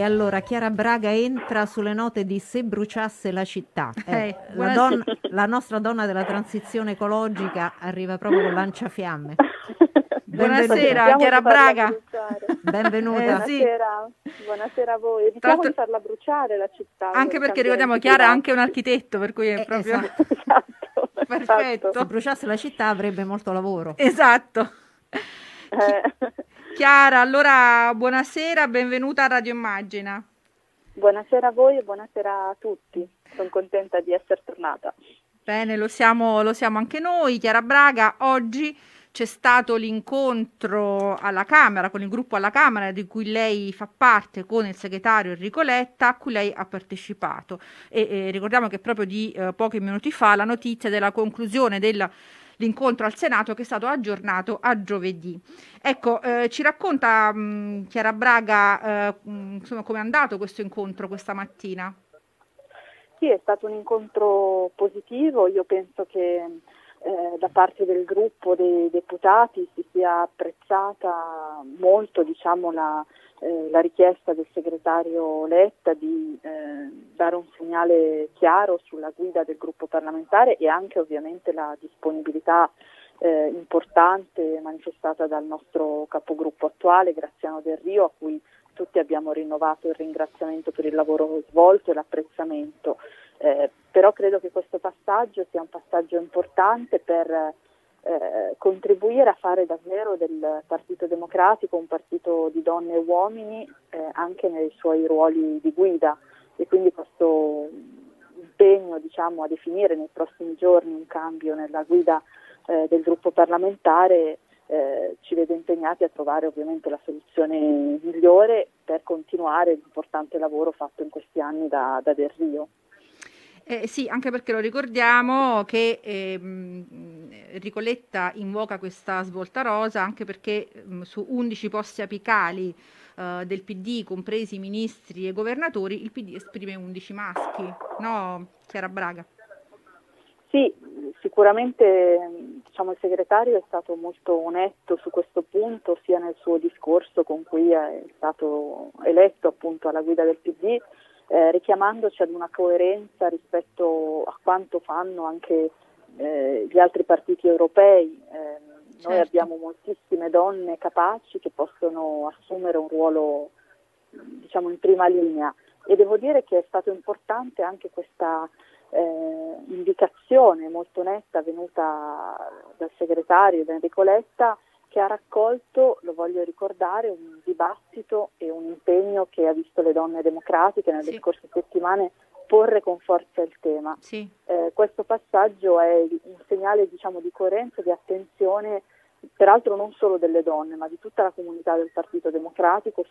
E allora Chiara Braga entra sulle note di Se bruciasse la città. Eh, Eh, la, donna- la nostra donna della transizione ecologica arriva proprio con lanciafiamme. Buonasera, Cerchiamo Chiara Braga. Benvenuta. Eh, sì. Buonasera. Buonasera a voi. Evitiamo l'altro- di farla bruciare la città. Anche per perché ricordiamo di Chiara è anche un architetto, per cui è Eh, proprio esatto. Esatto. perfetto. Se bruciasse la città avrebbe molto lavoro. Esatto. Eh, Chiara, allora buonasera, benvenuta a Radio Immagina. buonasera a voi e buonasera a tutti. Sono contenta di essere tornata. Bene, lo siamo, lo siamo anche noi. Chiara Braga, oggi c'è stato l'incontro alla Camera, con il gruppo alla Camera di cui lei fa parte con il segretario Enrico Letta, a cui lei ha partecipato. E, e ricordiamo che proprio di eh, pochi minuti fa la notizia della conclusione dell'incontro al Senato che è stato aggiornato a giovedì. Ecco, eh, ci racconta mh, Chiara Braga eh, mh, insomma, come è andato questo incontro questa mattina? Sì, è stato un incontro positivo. Io penso che eh, da parte del gruppo dei deputati si sia apprezzata molto diciamo, la, eh, la richiesta del segretario Letta di eh, dare un segnale chiaro sulla guida del gruppo parlamentare e anche ovviamente la disponibilità eh, importante manifestata dal nostro capogruppo attuale, Graziano Del Rio, a cui tutti abbiamo rinnovato il ringraziamento per il lavoro svolto e l'apprezzamento. Eh, però credo che questo passaggio sia un passaggio importante per eh, contribuire a fare davvero del Partito Democratico un partito di donne e uomini eh, anche nei suoi ruoli di guida e quindi questo impegno diciamo, a definire nei prossimi giorni un cambio nella guida eh, del gruppo parlamentare eh, ci vede impegnati a trovare ovviamente la soluzione migliore per continuare l'importante lavoro fatto in questi anni da, da Del Rio. Eh, sì, anche perché lo ricordiamo che ehm, Enrico Letta invoca questa svolta rosa anche perché ehm, su 11 posti apicali eh, del PD, compresi ministri e governatori, il PD esprime 11 maschi, no Chiara Braga? Sì, sicuramente diciamo, il segretario è stato molto onesto su questo punto, sia nel suo discorso con cui è stato eletto appunto alla guida del PD, eh, richiamandoci ad una coerenza rispetto a quanto fanno anche eh, gli altri partiti europei. Eh, Noi Certo. abbiamo moltissime donne capaci che possono assumere un ruolo diciamo in prima linea e devo dire che è stato importante anche questa eh, indicazione molto netta venuta dal segretario da Enrico Letta che ha raccolto, lo voglio ricordare, un dibattito e un impegno che ha visto le donne democratiche nelle Sì. scorse settimane porre con forza il tema. Sì. Eh, questo passaggio è un segnale diciamo, di coerenza, di attenzione, peraltro non solo delle donne, ma di tutta la comunità del Partito Democratico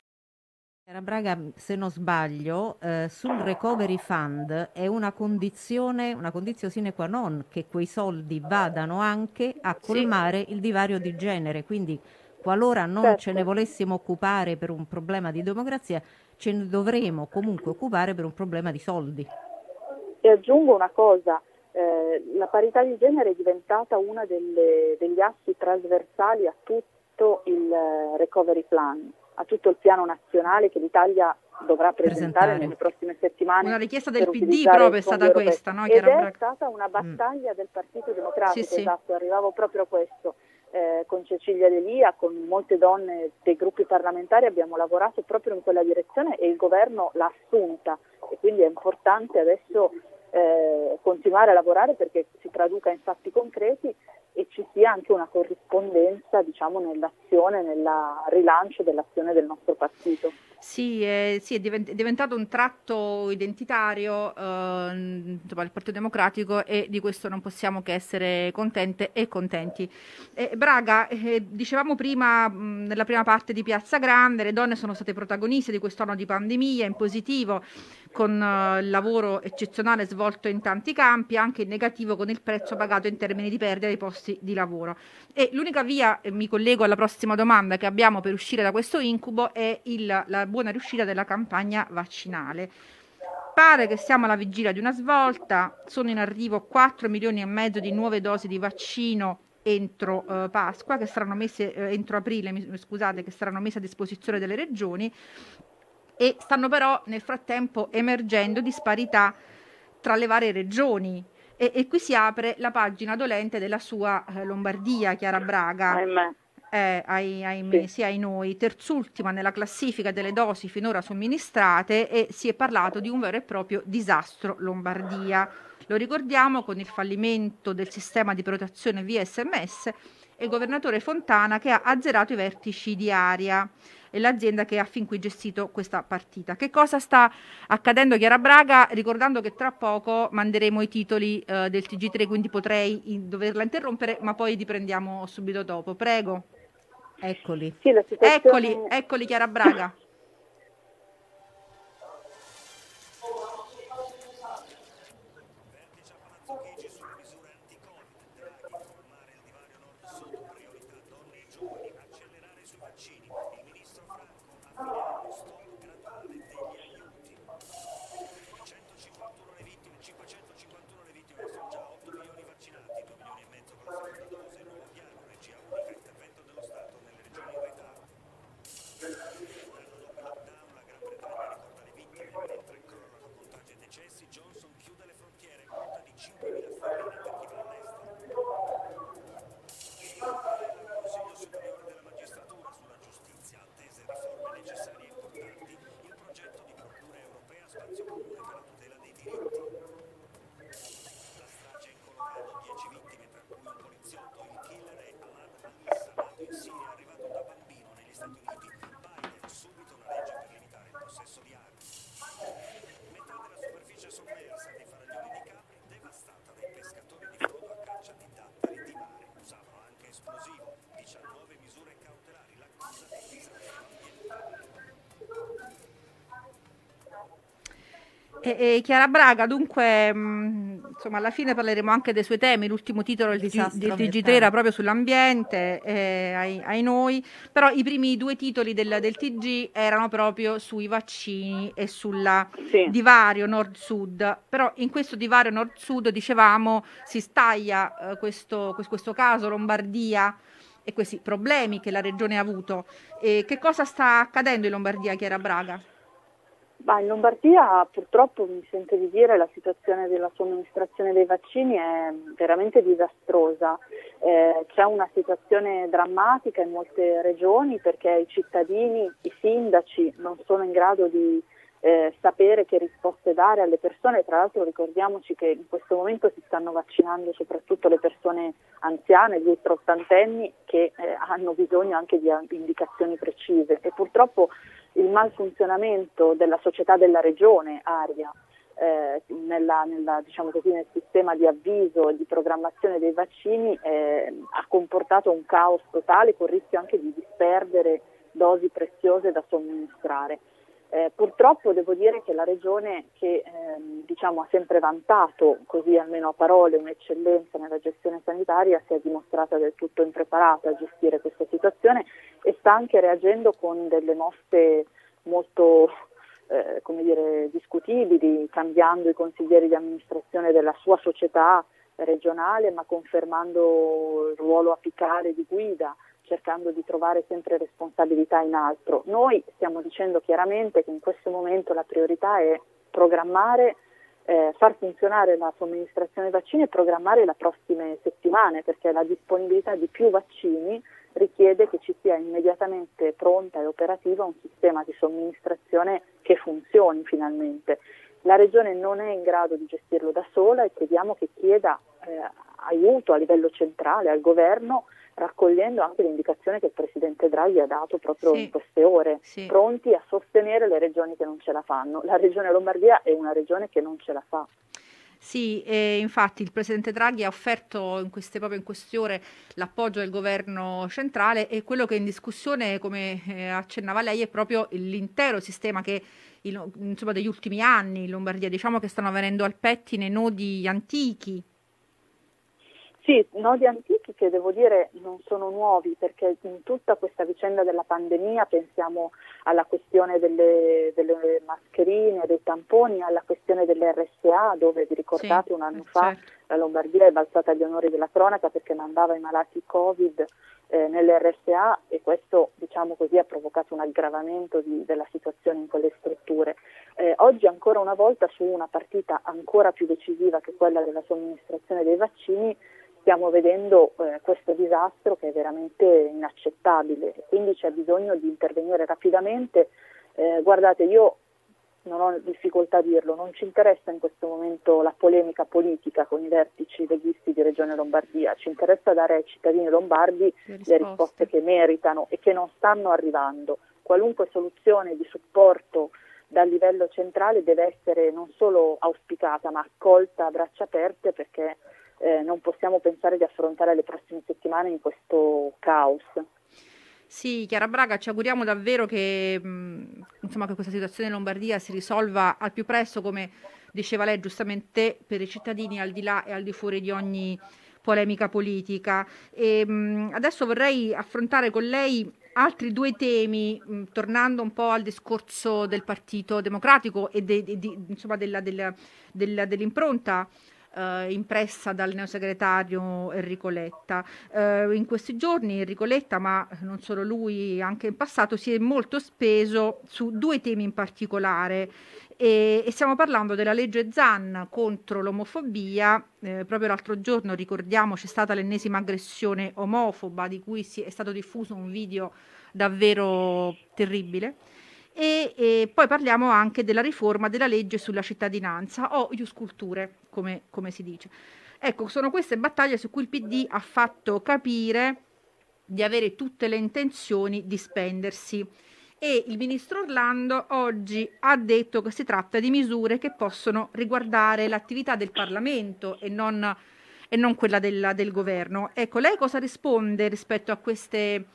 Chiara Braga, se non sbaglio, eh, sul recovery fund è una condizione, una condizione sine qua non che quei soldi vadano anche a colmare il divario di genere. Quindi, qualora non Certo. ce ne volessimo occupare per un problema di democrazia, ce ne dovremo comunque occupare per un problema di soldi. E aggiungo una cosa, eh, la parità di genere è diventata uno degli assi trasversali a tutto il eh, recovery plan, a tutto il piano nazionale che l'Italia dovrà presentare Presentare. nelle prossime settimane. Una richiesta del PD proprio è stata questa, no, Ed Chiara è stata una battaglia del Partito Democratico, Sì, sì. esatto, arrivavo proprio a questo. Eh, con Cecilia Delia, con molte donne dei gruppi parlamentari abbiamo lavorato proprio in quella direzione e il governo l'ha assunta e quindi è importante adesso eh, continuare a lavorare perché si traduca in fatti concreti ci sia anche una corrispondenza diciamo, nell'azione, nel rilancio dell'azione del nostro partito. Sì, eh, sì, è diven- è diventato un tratto identitario eh, il Partito Democratico e di questo non possiamo che essere contente e contenti. Eh, Braga, dicevamo prima, mh, nella prima parte di Piazza Grande, le donne sono state protagoniste di quest'anno di pandemia in positivo con eh, il lavoro eccezionale svolto in tanti campi, anche in negativo con il prezzo pagato in termini di perdita dei posti di lavoro. E l'unica via, mi collego alla prossima domanda che abbiamo per uscire da questo incubo, è il- la buona riuscita della campagna vaccinale. Pare che siamo alla vigilia di una svolta, sono in arrivo 4 milioni e mezzo di nuove dosi di vaccino entro eh, Pasqua, che saranno messe eh, entro aprile, mi- scusate, che saranno messe a disposizione delle regioni e stanno però nel frattempo emergendo disparità tra le varie regioni. E, e qui si apre la pagina dolente della sua eh, Lombardia, Chiara Braga. Ahimè. Eh, ai, ahimè, sì. sì, ai noi, terzultima nella classifica delle dosi finora somministrate e si è parlato di un vero e proprio disastro Lombardia. Lo ricordiamo con il fallimento del sistema di protezione via sms e il governatore Fontana che ha azzerato i vertici di aria e l'azienda che ha fin qui gestito questa partita. Che cosa sta accadendo Chiara Braga? Ricordando che tra poco manderemo i titoli eh, del TG3, quindi potrei doverla interrompere, ma poi riprendiamo subito dopo. Prego. Eccoli. Sì. Eccoli, eccoli Chiara Braga. E, e Chiara Braga, dunque, mh, mm, insomma, alla fine parleremo anche dei suoi temi. L'ultimo titolo del, TG3 era proprio sull'ambiente, eh, ai, ai, noi, però i primi due titoli del, del, TG erano proprio sui vaccini e sul sì. divario nord-sud. Però in questo divario nord-sud, dicevamo, si staglia eh, questo, questo caso Lombardia e questi problemi che la regione ha avuto. E che cosa sta accadendo in Lombardia, Chiara Braga? Bah, in Lombardia purtroppo mi sento di dire la situazione della somministrazione dei vaccini è veramente disastrosa. Eh, c'è una situazione drammatica in molte regioni perché i cittadini, i sindaci non sono in grado di eh, sapere che risposte dare alle persone. Tra l'altro ricordiamoci che in questo momento si stanno vaccinando soprattutto le persone anziane, gli ultraottantenni che eh, hanno bisogno anche di indicazioni precise e purtroppo il malfunzionamento della società della regione Aria eh, nella, nella, diciamo così, nel sistema di avviso e di programmazione dei vaccini eh, ha comportato un caos totale con il rischio anche di disperdere dosi preziose da somministrare. Eh, purtroppo devo dire che la regione che ehm, diciamo, ha sempre vantato, così almeno a parole, un'eccellenza nella gestione sanitaria si è dimostrata del tutto impreparata a gestire questa situazione e sta anche reagendo con delle mosse molto eh, dire, discutibili, cambiando i consiglieri di amministrazione della sua società regionale, ma confermando il ruolo apicale di guida cercando di trovare sempre responsabilità in altro. Noi stiamo dicendo chiaramente che in questo momento la priorità è programmare, eh, far funzionare la somministrazione dei vaccini e programmare le prossime settimane perché la disponibilità di più vaccini richiede che ci sia immediatamente pronta e operativa un sistema di somministrazione che funzioni finalmente. La Regione non è in grado di gestirlo da sola e chiediamo che chieda eh, aiuto a livello centrale al governo raccogliendo anche l'indicazione che il Presidente Draghi ha dato proprio sì. in queste ore, sì. pronti a sostenere le regioni che non ce la fanno. La regione Lombardia è una regione che non ce la fa. Sì, infatti il Presidente Draghi ha offerto in queste, proprio in queste ore l'appoggio del governo centrale e quello che è in discussione, come eh, accennava lei, è proprio l'intero sistema che il, insomma, degli ultimi anni in Lombardia, diciamo che stanno venendo al pettine nodi antichi sì, nodi antichi che devo dire non sono nuovi perché in tutta questa vicenda della pandemia pensiamo alla questione delle, delle mascherine, dei tamponi, alla questione delle RSA dove vi ricordate sì, un anno fa certo. la Lombardia è balzata agli onori della cronaca perché mandava i malati Covid eh, nelle RSA e questo diciamo così, ha provocato un aggravamento di, della situazione in quelle strutture. Eh, oggi ancora una volta su una partita ancora più decisiva che quella della somministrazione dei vaccini stiamo vedendo eh, questo disastro che è veramente inaccettabile e quindi c'è bisogno di intervenire rapidamente. Eh, guardate, io non ho difficoltà a dirlo, non ci interessa in questo momento la polemica politica con i vertici leghisti di Regione Lombardia, ci interessa dare ai cittadini lombardi le risposte. le risposte che meritano e che non stanno arrivando. Qualunque soluzione di supporto dal livello centrale deve essere non solo auspicata ma accolta a braccia aperte perché eh, non possiamo pensare di affrontare le prossime settimane in questo caos. Sì, Chiara Braga, ci auguriamo davvero che, mh, insomma, che questa situazione in Lombardia si risolva al più presto, come diceva lei giustamente, per i cittadini al di là e al di fuori di ogni polemica politica. E, mh, adesso vorrei affrontare con lei altri due temi, mh, tornando un po' al discorso del Partito Democratico e de, de, de, insomma, della, della, della, dell'impronta eh, impressa dal neosegretario Enrico Letta. Eh, in questi giorni Enrico Letta, ma non solo lui, anche in passato, si è molto speso su due temi in particolare. E, stiamo parlando della legge Zan contro l'omofobia. Eh, proprio l'altro giorno, ricordiamo, c'è stata l'ennesima aggressione omofoba di cui si, è stato diffuso un video davvero terribile e, e, poi parliamo anche della riforma della legge sulla cittadinanza o ius culture, come, come si dice. Ecco, sono queste battaglie su cui il PD ha fatto capire di avere tutte le intenzioni di spendersi e il ministro Orlando oggi ha detto che si tratta di misure che possono riguardare l'attività del Parlamento e non, e non quella della, del governo. Ecco, lei cosa risponde rispetto a queste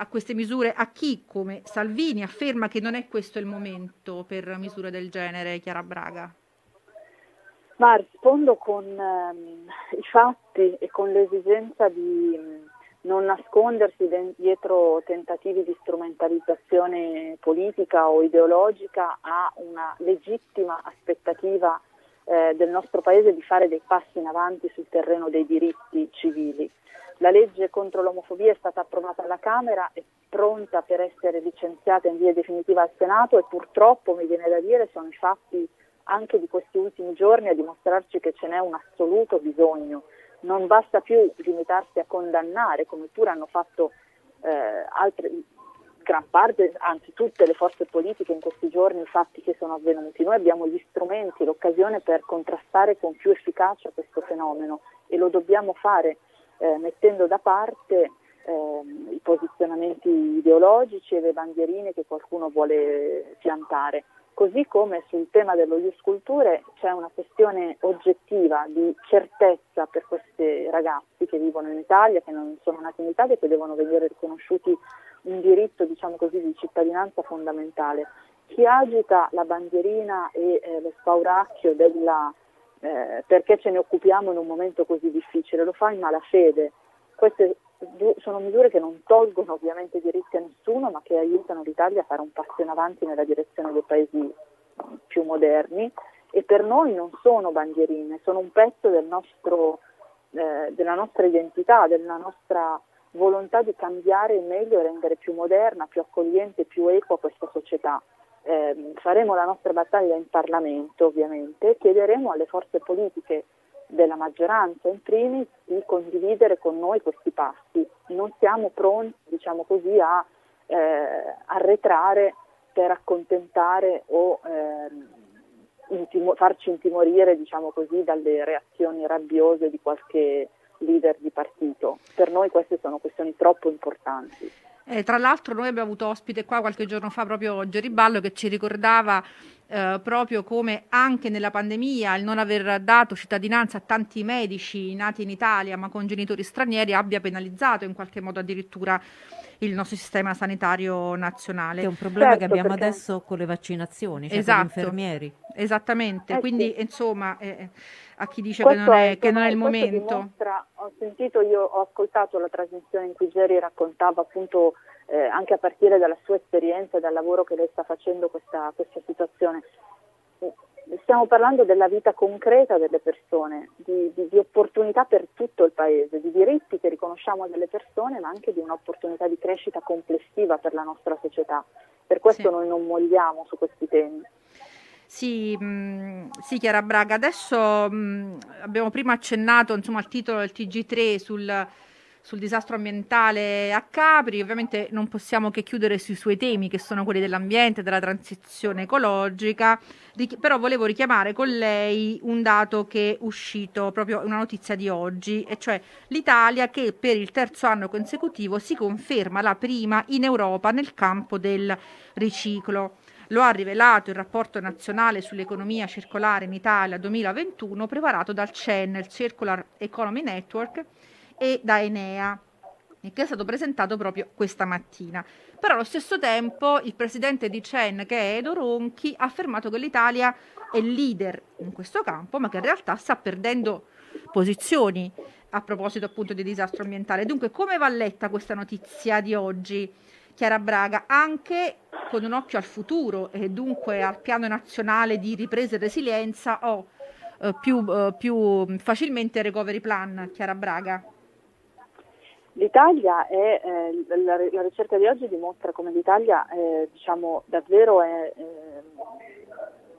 a queste misure, a chi come Salvini afferma che non è questo il momento per misure del genere, Chiara Braga? Ma rispondo con ehm, i fatti e con l'esigenza di mm, non nascondersi dietro tentativi di strumentalizzazione politica o ideologica a una legittima aspettativa eh, del nostro Paese di fare dei passi in avanti sul terreno dei diritti civili. La legge contro l'omofobia è stata approvata alla Camera, è pronta per essere licenziata in via definitiva al Senato e purtroppo, mi viene da dire, sono i fatti anche di questi ultimi giorni a dimostrarci che ce n'è un assoluto bisogno. Non basta più limitarsi a condannare, come pure hanno fatto eh, altre, gran parte, anzi tutte le forze politiche in questi giorni, i fatti che sono avvenuti. Noi abbiamo gli strumenti, l'occasione per contrastare con più efficacia questo fenomeno e lo dobbiamo fare eh, mettendo da parte eh, i posizionamenti ideologici e le bandierine che qualcuno vuole piantare. Così come sul tema dello Ius Culture c'è una questione oggettiva di certezza per questi ragazzi che vivono in Italia, che non sono nati in Italia e che devono vedere riconosciuti un diritto diciamo così, di cittadinanza fondamentale. Chi agita la bandierina e eh, lo spauracchio della eh, perché ce ne occupiamo in un momento così difficile, lo fa in malafede. Queste sono misure che non tolgono ovviamente diritti a nessuno, ma che aiutano l'Italia a fare un passo in avanti nella direzione dei paesi più moderni. E per noi non sono bandierine, sono un pezzo del nostro, eh, della nostra identità, della nostra volontà di cambiare in meglio e rendere più moderna, più accogliente, più equa questa società. Eh, faremo la nostra battaglia in Parlamento ovviamente, chiederemo alle forze politiche della maggioranza in primis di condividere con noi questi passi. Non siamo pronti, diciamo così, a eh, arretrare per accontentare o eh, intimo- farci intimorire, diciamo così, dalle reazioni rabbiose di qualche leader di partito. Per noi queste sono questioni troppo importanti. Eh, tra l'altro noi abbiamo avuto ospite qua qualche giorno fa proprio Geriballo che ci ricordava eh, proprio come anche nella pandemia il non aver dato cittadinanza a tanti medici nati in Italia ma con genitori stranieri abbia penalizzato in qualche modo addirittura il nostro sistema sanitario nazionale. Che è un problema Certo, che abbiamo perché- adesso con le vaccinazioni, cioè Esatto. con gli infermieri. Esattamente, Eh, quindi sì. insomma, eh, a chi dice che Questo non è, che non è il momento. dimostra- ho sentito, io ho ascoltato la trasmissione in cui Jerry raccontava appunto eh, anche a partire dalla sua esperienza e dal lavoro che lei sta facendo questa, questa situazione. Stiamo parlando della vita concreta delle persone, di, di- di opportunità per tutto il paese, di diritti che riconosciamo delle persone, ma anche di un'opportunità di crescita complessiva per la nostra società. Per questo Sì. noi non molliamo su questi temi. Sì, mh, sì, Chiara Braga, adesso mh, abbiamo prima accennato insomma, al titolo del TG3 sul, sul disastro ambientale a Capri, ovviamente non possiamo che chiudere sui suoi temi che sono quelli dell'ambiente, della transizione ecologica, Richi- però volevo richiamare con lei un dato che è uscito proprio una notizia di oggi, e cioè l'Italia che per il terzo anno consecutivo si conferma la prima in Europa nel campo del riciclo. Lo ha rivelato il rapporto nazionale sull'economia circolare in Italia 2021 preparato dal CEN, il Circular Economy Network, e da Enea, che è stato presentato proprio questa mattina. Però allo stesso tempo il presidente di CEN, che è Edo Ronchi, ha affermato che l'Italia è leader in questo campo, ma che in realtà sta perdendo posizioni a proposito appunto di disastro ambientale. Dunque, come va letta questa notizia di oggi? Chiara Braga, anche con un occhio al futuro e dunque al piano nazionale di ripresa e resilienza o eh, più, eh, più facilmente recovery plan, Chiara Braga. L'Italia è, eh, la, la ricerca di oggi dimostra come l'Italia eh, diciamo, davvero è eh,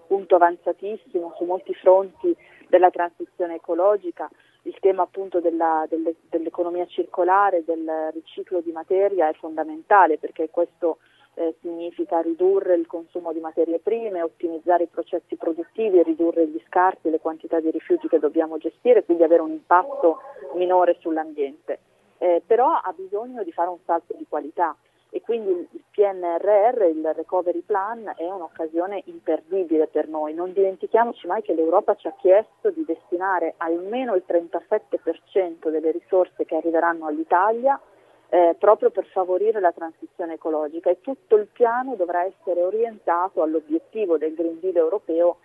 punto avanzatissimo su molti fronti della transizione ecologica, il tema appunto della, delle, dell'economia circolare, del riciclo di materia è fondamentale perché questo eh, significa ridurre il consumo di materie prime, ottimizzare i processi produttivi, ridurre gli scarti, le quantità di rifiuti che dobbiamo gestire, quindi avere un impatto minore sull'ambiente. Eh, però ha bisogno di fare un salto di qualità e quindi il PNRR, il Recovery Plan, è un'occasione imperdibile per noi. Non dimentichiamoci mai che l'Europa ci ha chiesto di destinare almeno il 37% delle risorse che arriveranno all'Italia eh, proprio per favorire la transizione ecologica e tutto il piano dovrà essere orientato all'obiettivo del Green Deal europeo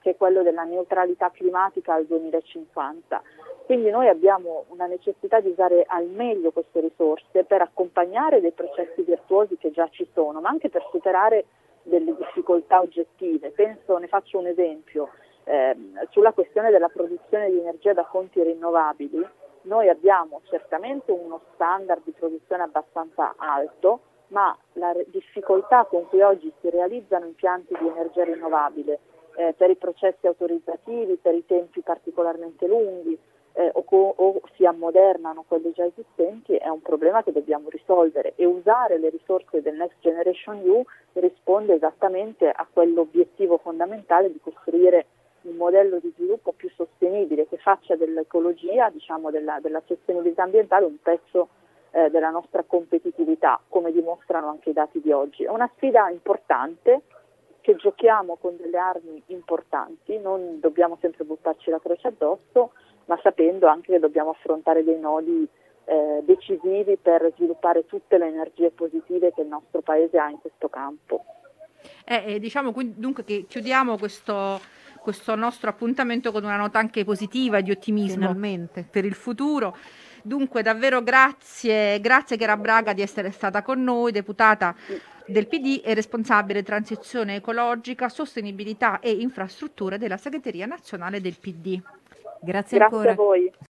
che è quello della neutralità climatica al 2050. Quindi noi abbiamo una necessità di usare al meglio queste risorse per accompagnare dei processi virtuosi che già ci sono, ma anche per superare delle difficoltà oggettive. Penso, ne faccio un esempio, eh, sulla questione della produzione di energia da fonti rinnovabili, noi abbiamo certamente uno standard di produzione abbastanza alto, ma la difficoltà con cui oggi si realizzano impianti di energia rinnovabile eh, per i processi autorizzativi, per i tempi particolarmente lunghi eh, o, co- o si ammodernano quelli già esistenti è un problema che dobbiamo risolvere e usare le risorse del Next Generation EU risponde esattamente a quell'obiettivo fondamentale di costruire un modello di sviluppo più sostenibile che faccia dell'ecologia, diciamo della, della sostenibilità ambientale un pezzo eh, della nostra competitività, come dimostrano anche i dati di oggi. È una sfida importante che giochiamo con delle armi importanti, non dobbiamo sempre buttarci la croce addosso, ma sapendo anche che dobbiamo affrontare dei nodi eh, decisivi per sviluppare tutte le energie positive che il nostro Paese ha in questo campo. Eh, eh, diciamo quindi, dunque che chiudiamo questo, questo nostro appuntamento con una nota anche positiva e di ottimismo Finalmente. per il futuro. Dunque, davvero grazie, grazie Chiara Braga di essere stata con noi, deputata del PD e responsabile transizione ecologica, sostenibilità e infrastrutture della segreteria nazionale del PD. Grazie, Grazie ancora. a voi.